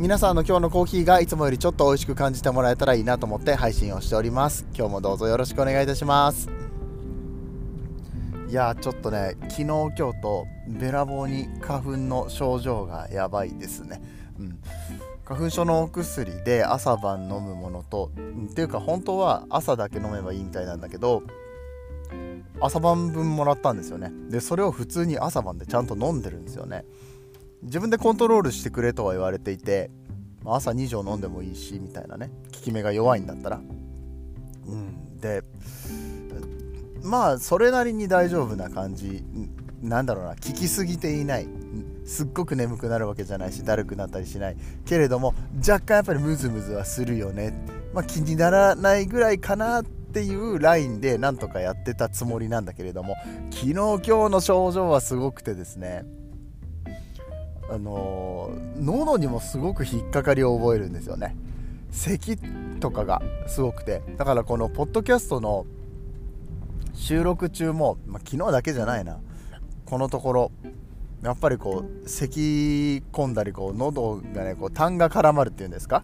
皆さんの今日のコーヒーがいつもよりちょっと美味しく感じてもらえたらいいなと思って配信をしております。今日もどうぞよろしくお願いいたします。いやちょっとね昨日今日とべらぼうに花粉の症状がやばいですね。うん。花粉症のお薬で朝晩飲むものと、うん、っていうか本当は朝だけ飲めばいいみたいなんだけど朝晩分もらったんですよね。でそれを普通に朝晩でちゃんと飲んでるんですよね。自分でコントロールしてくれとは言われていて朝2錠飲んでもいいしみたいなね効き目が弱いんだったら。うんでまあそれなりに大丈夫な感じ。なんだろうな効きすぎていない。すっごく眠くなるわけじゃないしだるくなったりしない。けれども若干やっぱりムズムズはするよね、まあ、気にならないぐらいかなっていうラインでなんとかやってたつもりなんだけれども昨日今日の症状はすごくてですね。あの喉にもすごく引っかかりを覚えるんですよね。咳とかがすごくて。だからこのポッドキャストの収録中も、まあ、昨日だけじゃないな。このところやっぱりこう咳込んだりこう喉がねこう痰が絡まるっていうんですか？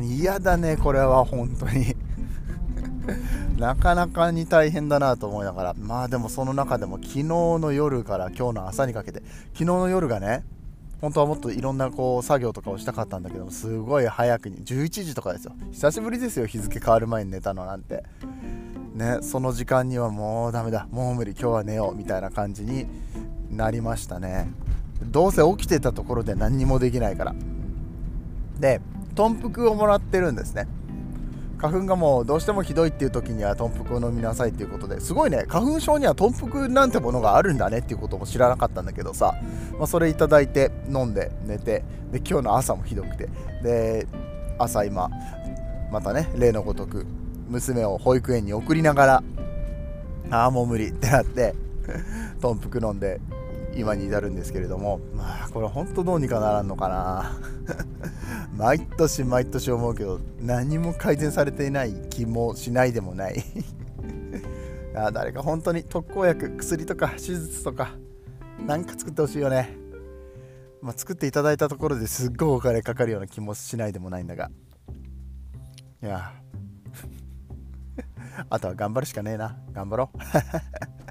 嫌だねこれは。本当に。なかなかに大変だなと思いながら。まあでもその中でも昨日の夜から今日の朝にかけて。昨日の夜がね本当はもっといろんなこう作業とかをしたかったんだけどすごい早くに11時とかですよ。久しぶりですよ日付変わる前に寝たのなんて。ねその時間にはもうダメだ。もう無理今日は寝ようみたいな感じになりましたね。どうせ起きてたところで何にもできないから。で豚腹をもらってるんですね。花粉がもうどうしてもひどいっていう時には豚腹を飲みなさいっていうことですごいね花粉症には豚腹なんてものがあるんだねっていうことも知らなかったんだけどさ、まあ、それいただいて飲んで寝てで今日の朝もひどくてで朝今またね例のごとく娘を保育園に送りながらああもう無理ってなって豚腹飲んで今に至るんですけれどもまあこれ本当どうにかならんのかな。毎年毎年思うけど何も改善されていない気もしないでもない。あ誰か本当に特効薬薬とか手術とか何か作ってほしいよね。まあ、作っていただいたところですっごいお金かかるような気もしないでもないんだが。いや あとは頑張るしかねえな。頑張ろう。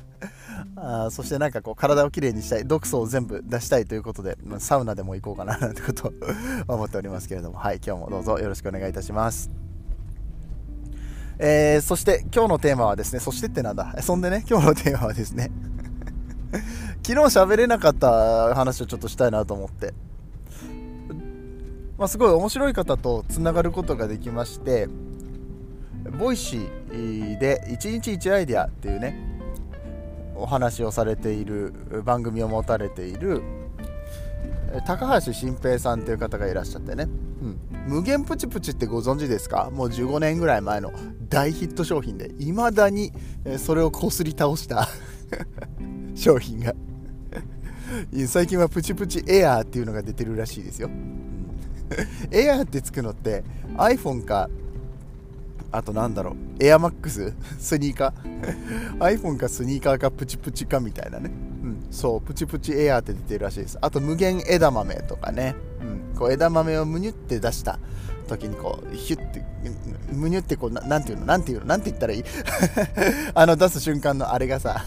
あそしてなんかこう体をきれいにしたい毒素を全部出したいということで、まあ、サウナでも行こうかななんてことを 思っておりますけれども。はい今日もどうぞよろしくお願いいたします。えー、そして今日のテーマはですねそしてってなんだ？そんでね今日のテーマはですね 昨日喋れなかった話をちょっとしたいなと思って。まあ、すごい面白い方とつながることができましてボイシーで1日1アイデアっていうねお話をされている番組を持たれている高橋新平さんという方がいらっしゃってね、うん、無限プチプチってご存知ですか？もう15年ぐらい前の大ヒット商品でいまだにそれをこすり倒した 商品が。最近はプチプチエアーっていうのが出てるらしいですよ、エアーってつくのって iPhone かあとなんだろう、エアマックス？スニーカー ?iPhone かスニーカーかプチプチかみたいなね。うん、そう、プチプチエアーって出てるらしいです。あと無限枝豆とかね。うん、こう枝豆をむにゅって出した時にこう、ヒュッて、むにゅってこうな、なんていうの？なんていうの？なんて言ったらいい？あの出す瞬間のあれがさ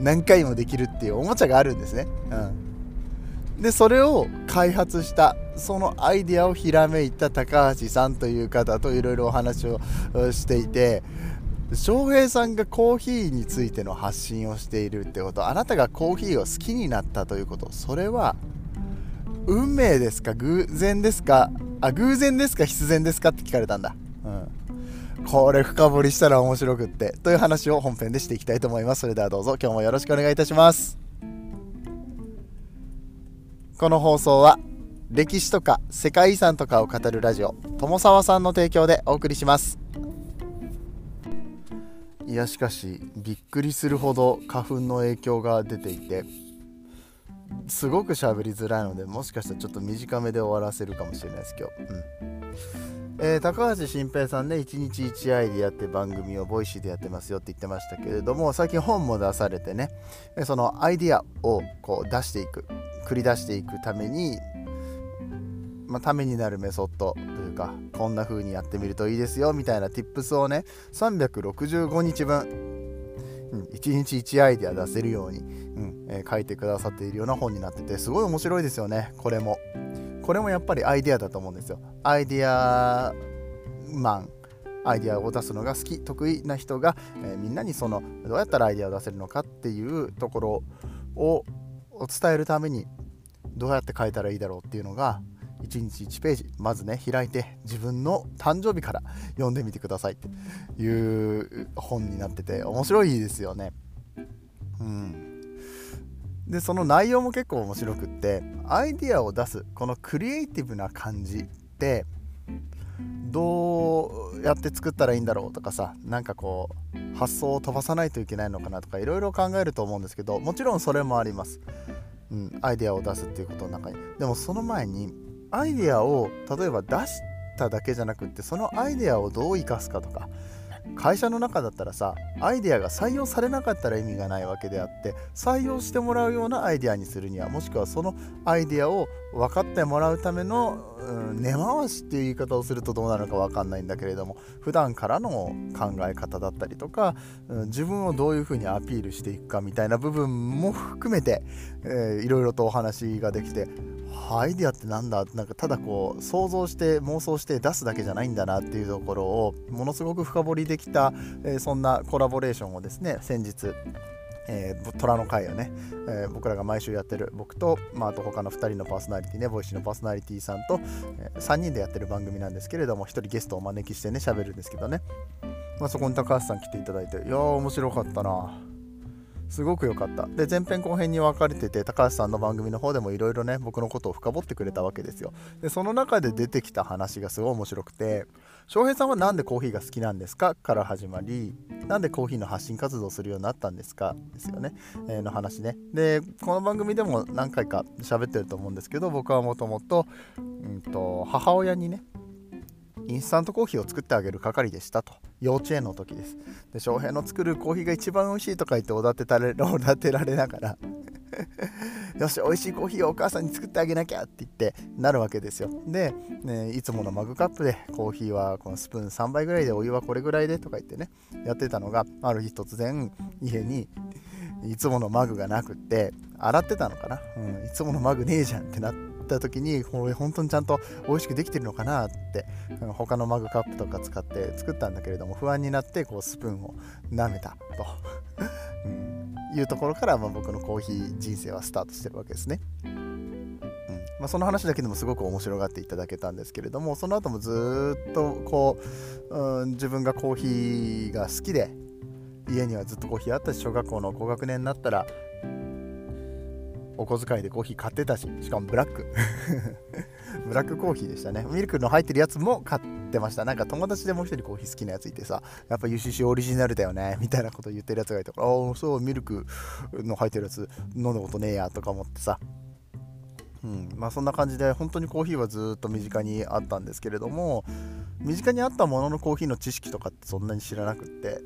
何回もできるっていうおもちゃがあるんですね。うん。でそれを開発したそのアイディアをひらめいた高橋さんという方といろいろお話をしていて翔平さんがコーヒーについての発信をしているってことあなたがコーヒーを好きになったということそれは運命ですか？偶然ですか？あ偶然ですか？必然ですか？って聞かれたんだ、うん、これ深掘りしたら面白くってという話を本編でしていきたいと思います。それではどうぞ今日もよろしくお願いいたします。この放送は歴史とか世界遺産とかを語るラジオ友沢さんの提供でお送りします。いやしかしびっくりするほど花粉の影響が出ていてすごく喋りづらいのでもしかしたらちょっと短めで終わらせるかもしれないです今日、うん。えー、高橋新平さんね1日1アイディアって番組をボイシーでやってますよって言ってましたけれども最近本も出されてねそのアイディアをこう出していく繰り出していくためにまあ、ためになるメソッドというかこんな風にやってみるといいですよみたいな tips をね365日分、うん、1日1アイデア出せるように、うんえー、書いてくださっているような本になっててすごい面白いですよねこれも。これもやっぱりアイデアだと思うんですよ。アイデアマン。アイデアを出すのが好き得意な人が、えー、みんなにそのどうやったらアイデアを出せるのかっていうところを伝えるためにどうやって書いたらいいだろうっていうのが1日1ページまずね開いて自分の誕生日から 読んでみてくださいっていう本になってて面白いですよね。うん。でその内容も結構面白くってアイディアを出すこのクリエイティブな感じってどうやって作ったらいいんだろうとかさなんかこう発想を飛ばさないといけないのかなとかいろいろ考えると思うんですけどもちろんそれもあります、うん、アイデアを出すっていうことの中に。でもその前にアイデアを例えば出しただけじゃなくってそのアイデアをどう生かすかとか会社の中だったらさアイデアが採用されなかったら意味がないわけであって採用してもらうようなアイデアにするにはもしくはそのアイデアを分かってもらうための、うん、根回しっていう言い方をするとどうなるか分かんないんだけれども普段からの考え方だったりとか、うん、自分をどういうふうにアピールしていくかみたいな部分も含めて、えー、いろいろとお話ができてアイデアってなんだ？なんかただこう想像して妄想して出すだけじゃないんだなっていうところをものすごく深掘りできた、えー、そんなコラボレーションをですね先日えー、虎の会をね、えー、僕らが毎週やってる僕と、まあ、あと他の2人のパーソナリティねボイシーのパーソナリティさんと、えー、3人でやってる番組なんですけれども1人ゲストをお招きしてね喋るんですけどね、まあ、そこに高橋さん来ていただいていやー面白かったなすごく良かった。で前編後編に分かれてて高橋さんの番組の方でもいろいろね僕のことを深掘ってくれたわけですよ。でその中で出てきた話がすごい面白くて翔平さんは何でコーヒーが好きなんですか？から始まりなんでコーヒーの発信活動をするようになったんですか？ですよね、えー、の話ね。でこの番組でも何回か喋ってると思うんですけど僕はもともと母親にねインスタントコーヒーを作ってあげる係でしたと。幼稚園の時です。で翔平の作るコーヒーが一番美味しいとか言っておだてたれおだてられながら。よし美味しいコーヒーをお母さんに作ってあげなきゃって言ってなるわけですよ。で、ね、いつものマグカップでコーヒーはこのスプーン3杯ぐらいでお湯はこれぐらいでとか言ってねやってたのがある日突然家にいつものマグがなくって洗ってたのかな、うん、いつものマグねえじゃんってなってった時にこれ本当にちゃんと美味しくできてるのかなって他のマグカップとか使って作ったんだけれども不安になってこうスプーンを舐めたと、うん、いうところから、ま、僕のコーヒー人生はスタートしてるわけですね。まあ、その話だけでもすごく面白がっていただけたんですけれどもその後もずっとこう、うん、自分がコーヒーが好きで家にはずっとコーヒーあったし小学校の高学年になったらお小遣いでコーヒー買ってたししかもブラック。ブラックコーヒーでしたね。ミルクの入ってるやつも買ってました。なんか友達でもう一人コーヒー好きなやついてさやっぱ UCC オリジナルだよねみたいなこと言ってるやつがいたからああそうミルクの入ってるやつ飲んだことねえやとか思ってさ。うんまあ、そんな感じで本当にコーヒーはずっと身近にあったんですけれども身近にあったもののコーヒーの知識とかってそんなに知らなくって。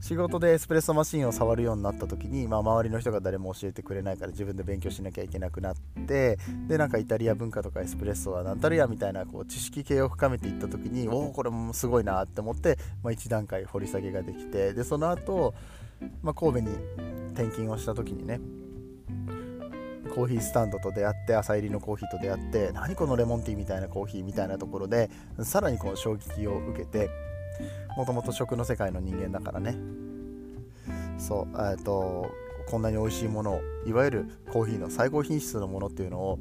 仕事でエスプレッソマシンを触るようになった時に、まあ、周りの人が誰も教えてくれないから自分で勉強しなきゃいけなくなってでなんかイタリア文化とかエスプレッソは何たるやみたいなこう知識系を深めていった時におおこれもすごいなって思って、まあ、1段階掘り下げができてでその後、まあ神戸に転勤をした時にねコーヒースタンドと出会って朝入りのコーヒーと出会って何このレモンティーみたいなコーヒーみたいなところでさらにこう衝撃を受けてもともと食の世界の人間だからね。そうえっとこんなに美味しいものをいわゆるコーヒーの最高品質のものっていうのを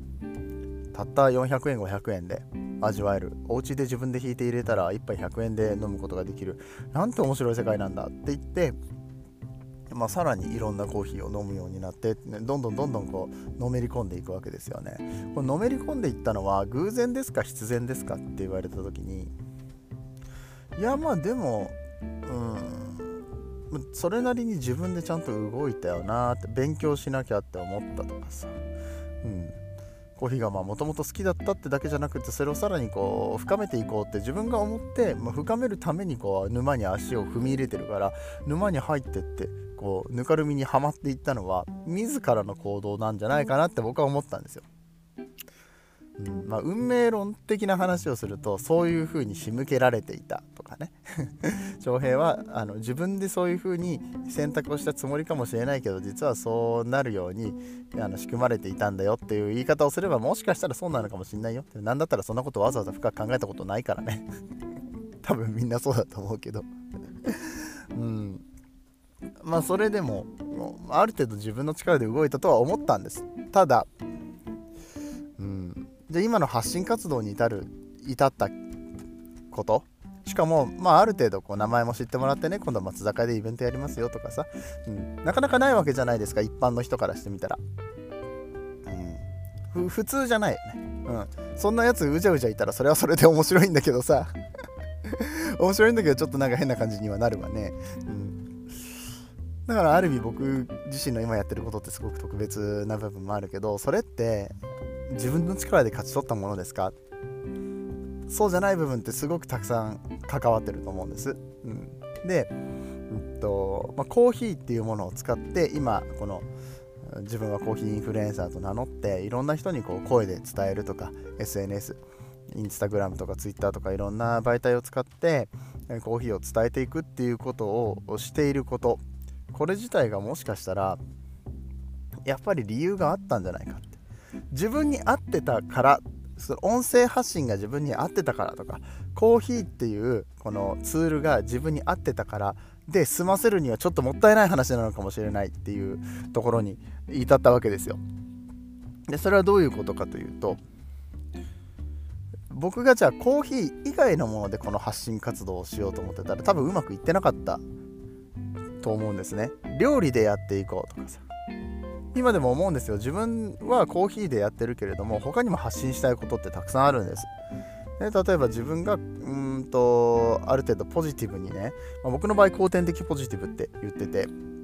たった400円500円で味わえる。お家で自分で引いて入れたら1杯100円で飲むことができる。なんて面白い世界なんだって言ってまあ、さらにいろんなコーヒーを飲むようになって、ね、どんどんどんどんこうのめり込んでいくわけですよね。こののめり込んでいったのは偶然ですか必然ですかって言われた時にいやまあでもうん。それなりに自分でちゃんと動いたよなって勉強しなきゃって思ったとかさ、うん、コーヒーがもともと好きだったってだけじゃなくてそれをさらにこう深めていこうって自分が思って、まあ、深めるためにこう沼に足を踏み入れてるから沼に入ってってこうぬかるみにはまっていったのは自らの行動なんじゃないかなって僕は思ったんですよ。うん。まあ、運命論的な話をするとそういう風に仕向けられていたとかね。翔平はあの自分でそういう風に選択をしたつもりかもしれないけど実はそうなるようにあの仕組まれていたんだよっていう言い方をすればもしかしたらそうなのかもしれないよって何だったらそんなことわざわざ深く考えたことないからね。多分みんなそうだと思うけど。うん。まあそれでもある程度自分の力で動いたとは思ったんです。ただじゃ今の発信活動に至る至ったこと？しかも、まあ、ある程度こう名前も知ってもらってね今度松坂でイベントやりますよとかさ、うん、なかなかないわけじゃないですか一般の人からしてみたら、うん、普通じゃないね、うん、そんなやつうじゃうじゃいたらそれはそれで面白いんだけどさ。面白いんだけどちょっとなんか変な感じにはなるわね、うん、だからある意味僕自身の今やってることってすごく特別な部分もあるけどそれって自分の力で勝ち取ったものですか？そうじゃない部分ってすごくたくさん関わってると思うんです。うん、で、うんとまあ、コーヒーっていうものを使って今この自分はコーヒーインフルエンサーと名乗っていろんな人にこう声で伝えるとか SNS インスタグラムとかツイッターとかいろんな媒体を使ってコーヒーを伝えていくっていうことをしていること。これ自体がもしかしたらやっぱり理由があったんじゃないか。自分に合ってたからその音声発信が自分に合ってたからとかコーヒーっていうこのツールが自分に合ってたからで済ませるにはちょっともったいない話なのかもしれないっていうところに至ったわけですよ。でそれはどういうことかというと僕がじゃあコーヒー以外のものでこの発信活動をしようと思ってたら多分うまくいってなかったと思うんですね。料理でやっていこうとかさ今でも思うんですよ。自分はコーヒーでやってるけれども他にも発信したいことってたくさんあるんです。で例えば自分がうんとある程度ポジティブにね、まあ、僕の場合後天的ポジティブって言ってて、うん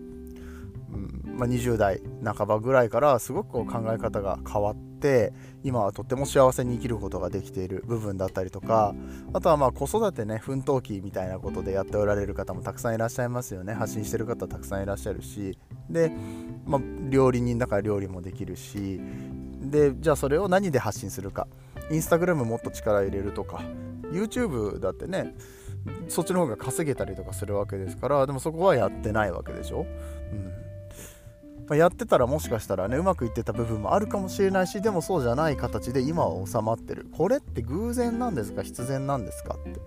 まあ、20代半ばぐらいからすごくこう考え方が変わって今はとっても幸せに生きることができている部分だったりとかあとはまあ子育てね奮闘期みたいなことでやっておられる方もたくさんいらっしゃいますよね。発信してる方たくさんいらっしゃるしで、まあ、料理人だから料理もできるしでじゃあそれを何で発信するか。インスタグラムもっと力入れるとか。YouTube だってねそっちの方が稼げたりとかするわけですからでもそこはやってないわけでしょ、うん。まあ、やってたらもしかしたらねうまくいってた部分もあるかもしれないしでもそうじゃない形で今は収まってる。これって偶然なんですか？必然なんですか？って。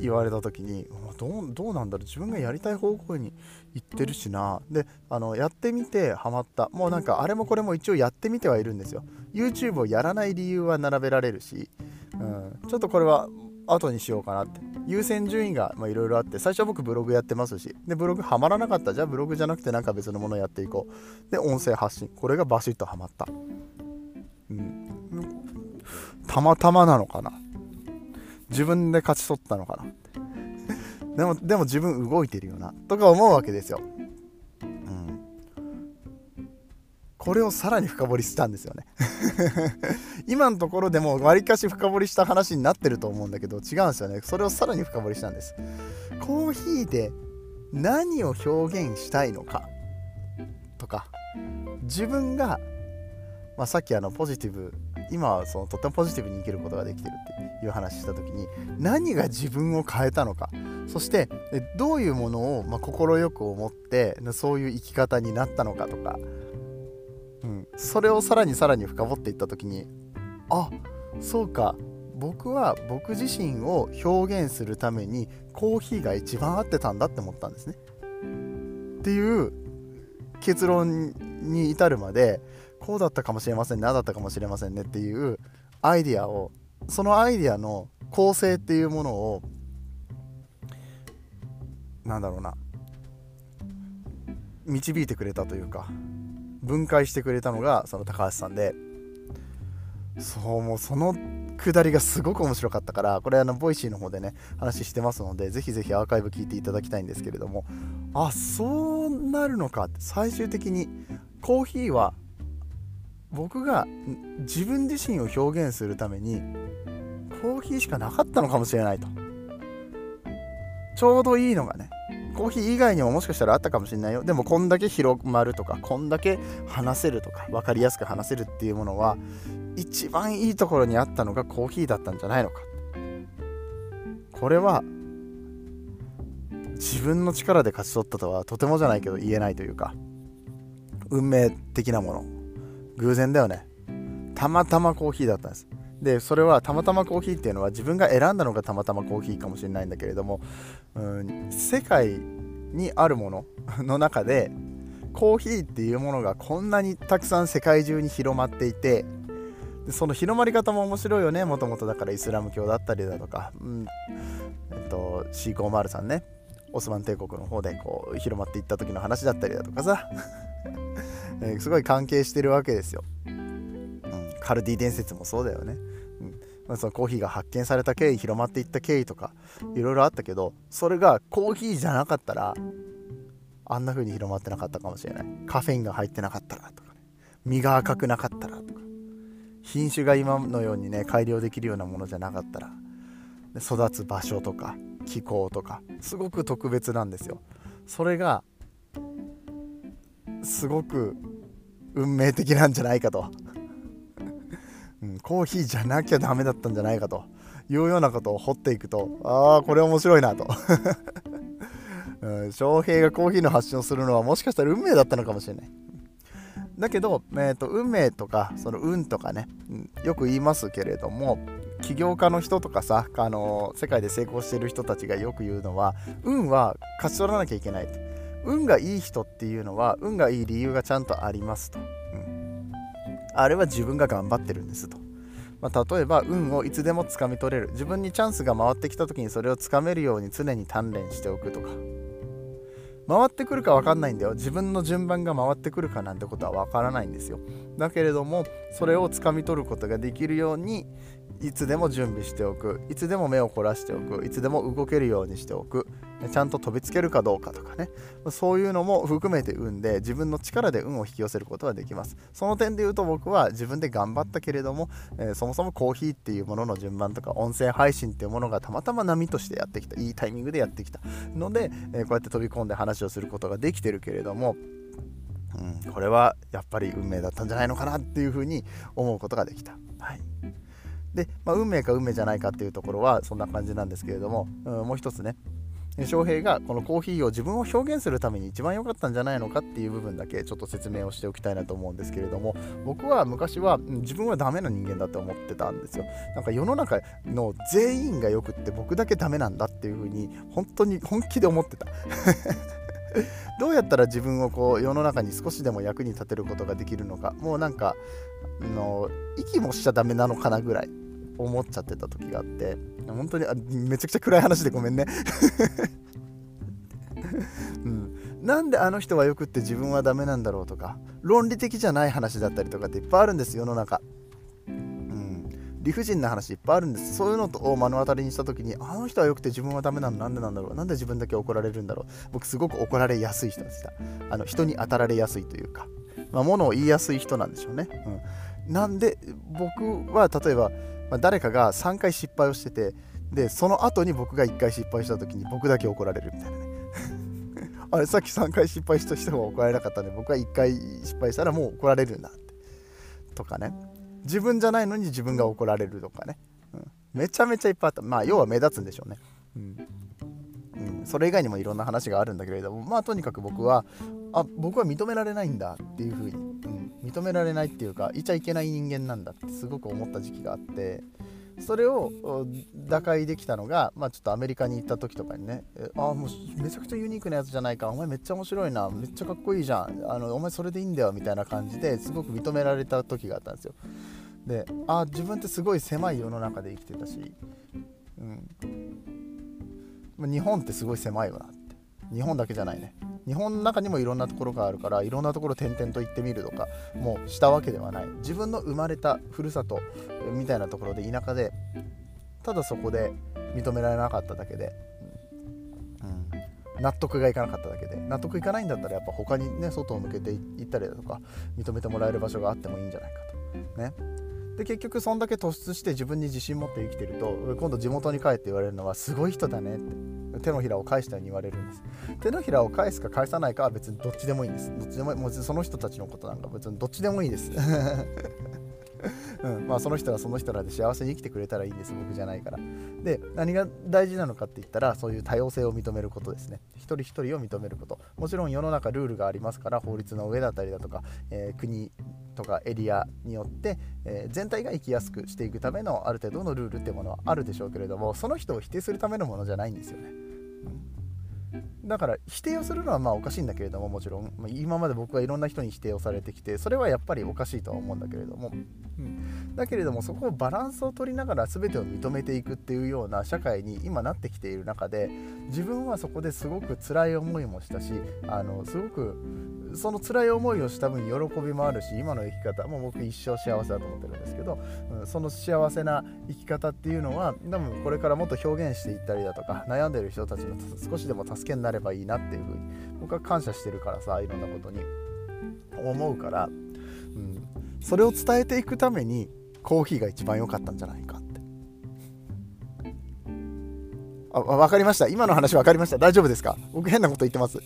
言われた時にどうどうなんだろう自分がやりたい方向に行ってるしな。であのやってみてハマった。もうなんかあれもこれも一応やってみてはいるんですよ。YouTube をやらない理由は並べられるし、うん、ちょっとこれは後にしようかなって。優先順位がいろいろあって最初は僕ブログやってますしでブログハマらなかった。じゃあブログじゃなくてなんか別のものやっていこう。で音声発信。これがバシッとハマった、うん、たまたまなのかな。自分で勝ち取ったのかな。っ てでもでも自分動いてるよな。とか思うわけですよ、うん、これをさらに深掘りしたんですよね。今のところでもわりかし深掘りした話になってると思うんだけど違うんですよね。それをさらに深掘りしたんです。コーヒーで何を表現したいのかとか自分が、まあ、さっきあのポジティブ今はそのとってもポジティブに生きることができてるっていう話した時に何が自分を変えたのかそしてどういうものをま快く思ってそういう生き方になったのかとか、うん、それをさらにさらに深掘っていった時にあそうか僕は僕自身を表現するためにコーヒーが一番合ってたんだって思ったんですね。っていう結論に至るまでこうだったかもしれませんねあだったかもしれませんねっていうアイディアをそのアイディアの構成っていうものをなんだろうな導いてくれたというか分解してくれたのがその高橋さんでそうもうそのくだりがすごく面白かったからこれあのボイシーの方でね話してますのでぜひぜひアーカイブ聞いていただきたいんですけれどもあそうなるのかって最終的にコーヒーは僕が自分自身を表現するためにコーヒーしかなかったのかもしれないと。ちょうどいいのがねコーヒー以外にももしかしたらあったかもしれないよ。でもこんだけ広まるとかこんだけ話せるとか分かりやすく話せるっていうものは一番いいところにあったのがコーヒーだったんじゃないのか。これは自分の力で勝ち取ったとはとてもじゃないけど言えないというか運命的なもの。偶然だよね。たまたまコーヒーだったんです。でそれはたまたまコーヒーっていうのは自分が選んだのがたまたまコーヒーかもしれないんだけれども、うん、世界にあるものの中でコーヒーっていうものがこんなにたくさん世界中に広まっていてその広まり方も面白いよねもともとだからイスラム教だったりだとか、うんえっと、C503 ねオスマン帝国の方でこう広まっていった時の話だったりだとかさ、えー、すごい関係してるわけですよ、うん、カルディ伝説もそうだよね、うん。まあ、そのコーヒーが発見された経緯広まっていった経緯とかいろいろあったけどそれがコーヒーじゃなかったらあんな風に広まってなかったかもしれない。カフェインが入ってなかったらとかね。身が赤くなかったらとか。品種が今のようにね改良できるようなものじゃなかったら育つ場所とか気候とかすごく特別なんですよ。それがすごく運命的なんじゃないかと、うん、コーヒーじゃなきゃダメだったんじゃないかと。いうようなことを掘っていくとああこれ面白いなと。うん、翔平がコーヒーの発信をするのはもしかしたら運命だったのかもしれない。だけど、えーと、運命とかその運とかね、よく言いますけれども起業家の人とかさ、あの世界で成功してる人たちがよく言うのは運は勝ち取らなきゃいけないと。運がいい人っていうのは運がいい理由がちゃんとありますと、うん、あれは自分が頑張ってるんですと、まあ、例えば運をいつでもつかみ取れる。自分にチャンスが回ってきた時にそれをつかめるように常に鍛錬しておくとか。回ってくるか分かんないんだよ。自分の順番が回ってくるかなんてことは分からないんですよ。だけれどもそれをつかみ取ることができるようにいつでも準備しておく。いつでも目を凝らしておく。いつでも動けるようにしておく。ちゃんと飛びつけるかどうかとかね。そういうのも含めて運で自分の力で運を引き寄せることができます。その点で言うと僕は自分で頑張ったけれども、えー、そもそもコーヒーっていうものの順番とか音声配信っていうものがたまたま波としてやってきたいいタイミングでやってきた。ので、えー、こうやって飛び込んで話をすることができてるけれどもうん、これはやっぱり運命だったんじゃないのかなっていうふうに思うことができた。はい。で、まあ、運命か運命じゃないかっていうところはそんな感じなんですけれども、うん、もう一つね。翔平がこのコーヒーを自分を表現するために一番良かったんじゃないのかっていう部分だけちょっと説明をしておきたいなと思うんですけれども僕は昔は自分はダメな人間だと思ってたんですよ。なんか世の中の全員がよくって僕だけダメなんだっていう風に本当に本気で思ってた。どうやったら自分をこう世の中に少しでも役に立てることができるのか。もうなんかの息もしちゃダメなのかなぐらい。思っちゃってた時があって本当にあめちゃくちゃ暗い話でごめんね、うん、なんであの人はよくって自分はダメなんだろうとか論理的じゃない話だったりとかっていっぱいあるんです世の中、うん、理不尽な話いっぱいあるんです。そういうのを目の当たりにした時にあの人はよくて自分はダメなのなんでなんだろうなんで自分だけ怒られるんだろう。僕すごく怒られやすい人でした。あの人に当たられやすいというか、まあ、物を言いやすい人なんでしょうね、うん、なんで僕は例えばまあ、誰かが3回失敗をしててでその後に僕が1回失敗した時に僕だけ怒られるみたいなね。あれさっき3回失敗した人が怒られなかったんで僕は1回失敗したらもう怒られるんだって。とかね。自分じゃないのに自分が怒られるとかね、うん、めちゃめちゃいっぱいあった。まあ要は目立つんでしょうね、うん。うん、それ以外にもいろんな話があるんだけれどもまあとにかく僕はあ僕は認められないんだっていうふうに認められないっていうかいちゃいけない人間なんだってすごく思った時期があってそれを打開できたのが、まあ、ちょっとアメリカに行った時とかにねああもうめちゃくちゃユニークなやつじゃないかお前めっちゃ面白いなめっちゃかっこいいじゃんあのお前それでいいんだよみたいな感じですごく認められた時があったんですよ。であ自分ってすごい狭い世の中で生きてたし、うん、日本ってすごい狭いよなって。日本だけじゃないね。日本の中にもいろんなところがあるからいろんなところ転々と行ってみるとかもうしたわけではない。自分の生まれたふるさとみたいなところで田舎でただそこで認められなかっただけで、うん、納得がいかなかっただけで納得いかないんだったらやっぱ他にね外を向けていったりだとか認めてもらえる場所があってもいいんじゃないかと。ね。で結局そんだけ突出して自分に自信持って生きてると今度地元に帰って言われるのはすごい人だねって手のひらを返したように言われるんです。手のひらを返すか返さないかは別にどっちでもいいんです。どっちでももうその人たちのことなんか別にどっちでもいいです。うん。まあ、その人はその人らで幸せに生きてくれたらいいんです。僕じゃないから。で何が大事なのかって言ったらそういう多様性を認めることですね。一人一人を認めること。もちろん世の中ルールがありますから法律の上だったりだとか、えー、国とかエリアによって、えー、全体が生きやすくしていくためのある程度のルールってものはあるでしょうけれどもその人を否定するためのものじゃないんですよね。だから否定をするのはまあおかしいんだけれどももちろん、今まで僕はいろんな人に否定をされてきてそれはやっぱりおかしいとは思うんだけれども、うん、だけれどもそこをバランスを取りながら全てを認めていくっていうような社会に今なってきている中で自分はそこですごく辛い思いもしたしあのすごくその辛い思いをした分喜びもあるし今の生き方も僕一生幸せだと思ってるんですけど、うん、その幸せな生き方っていうのは多分これからもっと表現していったりだとか悩んでる人たちの少しでも助けになればいいなっていうふうに僕は感謝してるからさいろんなことに思うから、うん、それを伝えていくためにコーヒーが一番良かったんじゃないかって。あ分かりました。今の話分かりました。大丈夫ですか？僕変なこと言ってます。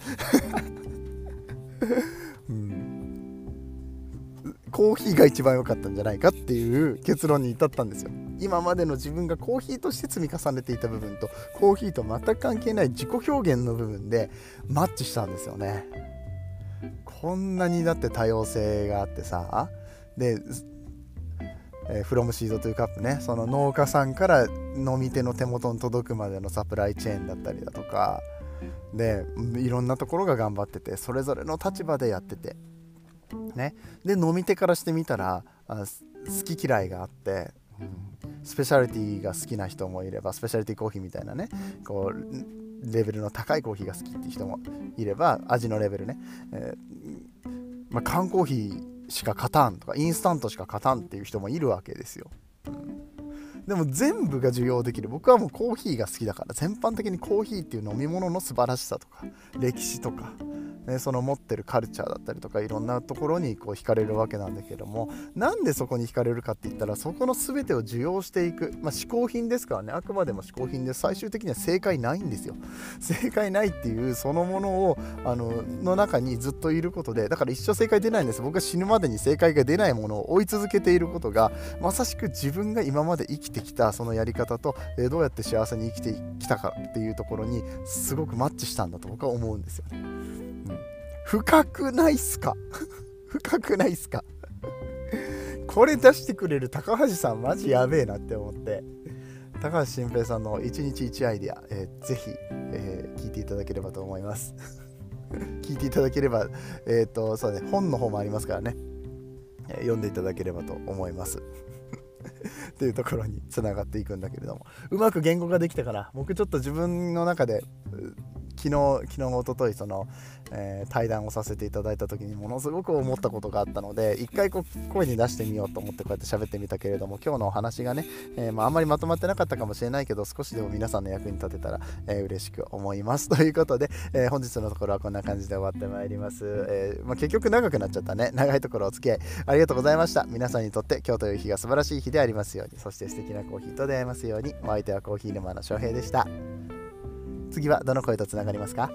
うん、コーヒーが一番良かったんじゃないかっていう結論に至ったんですよ。今までの自分がコーヒーとして積み重ねていた部分とコーヒーと全く関係ない自己表現の部分でマッチしたんですよね。こんなにだって多様性があってさでえー、フロムシードというカップねその農家さんから飲み手の手元に届くまでのサプライチェーンだったりだとかでいろんなところが頑張っててそれぞれの立場でやってて。ね。で飲み手からしてみたら好き嫌いがあって、うん、スペシャリティが好きな人もいればスペシャリティコーヒーみたいなねこうレベルの高いコーヒーが好きっていう人もいれば味のレベルね、えー、まあ、缶コーヒーしか勝たんとかインスタントしか勝たんっていう人もいるわけですよ。でも全部が受容できる。僕はもうコーヒーが好きだから。全般的にコーヒーっていう飲み物の素晴らしさとか歴史とかね、その持ってるカルチャーだったりとかいろんなところにこう惹かれるわけなんだけどもなんでそこに惹かれるかって言ったらそこの全てを受容していく、まあ、嗜好品ですからね。あくまでも嗜好品で最終的には正解ないんですよ。正解ないっていうそのものをあのの中にずっといることでだから一生正解出ないんです。僕が死ぬまでに正解が出ないものを追い続けていることがまさしく自分が今まで生きてきたそのやり方と、えどうやって幸せに生きてきたかっていうところにすごくマッチしたんだと僕は思うんですよね。うん。深くないっすか？深くないっすか？これ出してくれる高橋さんマジやべえなって思って。高橋新平さんの1日1アイデア、えー、ぜひ、えー、聞いていただければと思います。聞いていただければえっ、ー、とそうね本の方もありますからね、えー、読んでいただければと思います。っていうところにつながっていくんだけれども。うまく言語化できたから僕ちょっと自分の中で昨日昨日おとといその、えー、対談をさせていただいた時にものすごく思ったことがあったので一回こう声に出してみようと思ってこうやって喋ってみたけれども今日のお話がね、えー、まあ、あんまりまとまってなかったかもしれないけど少しでも皆さんの役に立てたら、えー、嬉しく思います。ということで、え本日のところはこんな感じで終わってまいります、えまあ、結局長くなっちゃったね。長いところお付き合いありがとうございました。皆さんにとって今日という日が素晴らしい日でありますようにそして素敵なコーヒーと出会えますようにお相手はコーヒー沼の翔平でした。次はどの声とつながりますか？